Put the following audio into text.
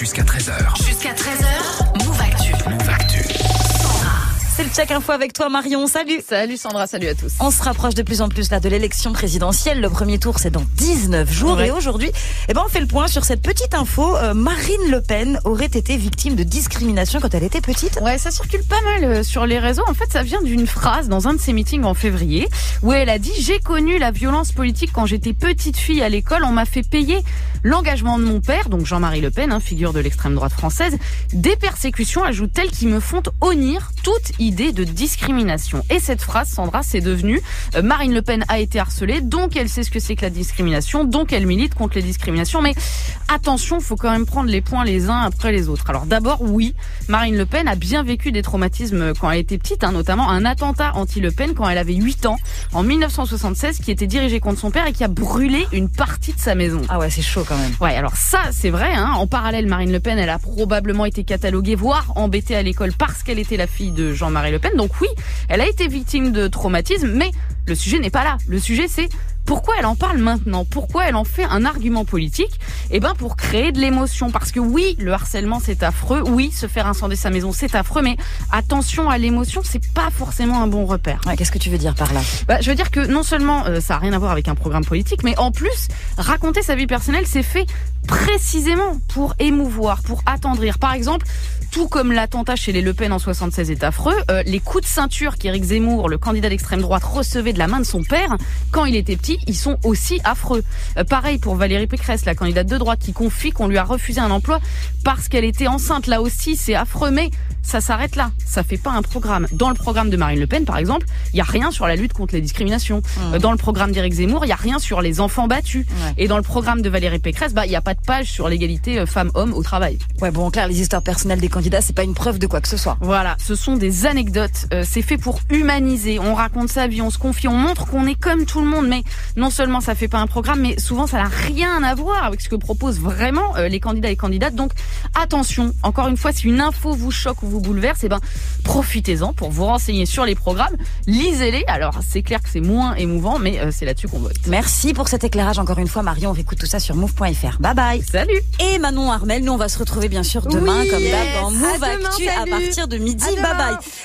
Jusqu'à 13h. Jusqu'à 13h, C'est le check info avec toi Marion, salut Salut Sandra, salut à tous. On se rapproche de plus en plus là de l'élection présidentielle. Le premier tour c'est dans 19 jours Ouais. et aujourd'hui, eh ben on fait le point sur cette petite info. Euh, Marine Le Pen aurait été victime de discrimination quand elle était petite. Ouais, ça circule pas mal euh, sur les réseaux. En fait, ça vient d'une phrase dans un de ses meetings en février où elle a dit J'ai connu la violence politique quand j'étais petite fille à l'école. On m'a fait payer l'engagement de mon père, donc Jean-Marie Le Pen, hein, figure de l'extrême droite française, des persécutions, ajoute-t-elle, qui me font honnir toute idée de discrimination. Et cette phrase, Sandra, c'est devenu euh, Marine Le Pen a été harcelée, donc elle sait ce que c'est que la discrimination, donc elle milite contre les discriminations. Mais attention, faut quand même prendre les points les uns après les autres. Alors d'abord, oui, Marine Le Pen a bien vécu des traumatismes quand elle était petite, hein, notamment un attentat anti-Le Pen quand elle avait 8 ans, en 1976, qui était dirigé contre son père et qui a brûlé une partie de sa maison. Ah ouais, c'est chaud quand même. Ouais, alors ça, c'est vrai. Hein. En parallèle, Marine Le Pen, elle a probablement été cataloguée, voire embêtée à l'école parce qu'elle était la fille de Jean-Marie Le Pen. Donc oui, elle a été victime de traumatisme, mais le sujet n'est pas là. Le sujet, c'est pourquoi elle en parle maintenant? Pourquoi elle en fait un argument politique? Eh ben pour créer de l'émotion. Parce que oui, le harcèlement c'est affreux. Oui, se faire incendier sa maison c'est affreux. Mais attention à l'émotion, c'est pas forcément un bon repère. Ouais, Qu'est-ce que tu veux dire par là? Bah, je veux dire que non seulement euh, ça a rien à voir avec un programme politique, mais en plus, raconter sa vie personnelle, c'est fait précisément pour émouvoir, pour attendrir. Par exemple, tout comme l'attentat chez les Le Pen en 76 est affreux, euh, les coups de ceinture qu'Éric Zemmour, le candidat d'extrême droite, recevait de la main de son père quand il était petit, ils sont aussi affreux. Euh, pareil pour Valérie Pécresse, la candidate de droite qui confie qu'on lui a refusé un emploi parce qu'elle était enceinte. Là aussi, c'est affreux, mais ça s'arrête là. Ça fait pas un programme. Dans le programme de Marine Le Pen, par exemple, il y a rien sur la lutte contre les discriminations. Euh, Dans le programme d'Éric Zemmour, il y a rien sur les enfants battus. Ouais. Et dans le programme de Valérie Pécresse, bah il y a pas de page sur l'égalité euh, femmes-hommes au travail. Ouais, bon, en clair, les histoires personnelles des candidats, c'est pas une preuve de quoi que ce soit. Voilà, ce sont des anecdotes. Euh, c'est fait pour humaniser. On raconte sa vie, on se confie, on montre qu'on est comme tout le monde. Mais non seulement ça fait pas un programme, mais souvent ça n'a rien à voir avec ce que proposent vraiment euh, les candidats et candidates. Donc attention, encore une fois, si une info vous choque ou vous bouleverse, eh ben profitez-en pour vous renseigner sur les programmes. Lisez-les. Alors c'est clair que c'est moins émouvant, mais euh, c'est là-dessus qu'on vote. Merci pour cet éclairage encore une fois, Marion. On écoute tout ça sur move.fr. Bye bye. Salut Et Manon Armel, nous on va se retrouver bien sûr demain Oui, comme d'hab yes. dans Move À demain, Actu à partir de midi. Bye bye.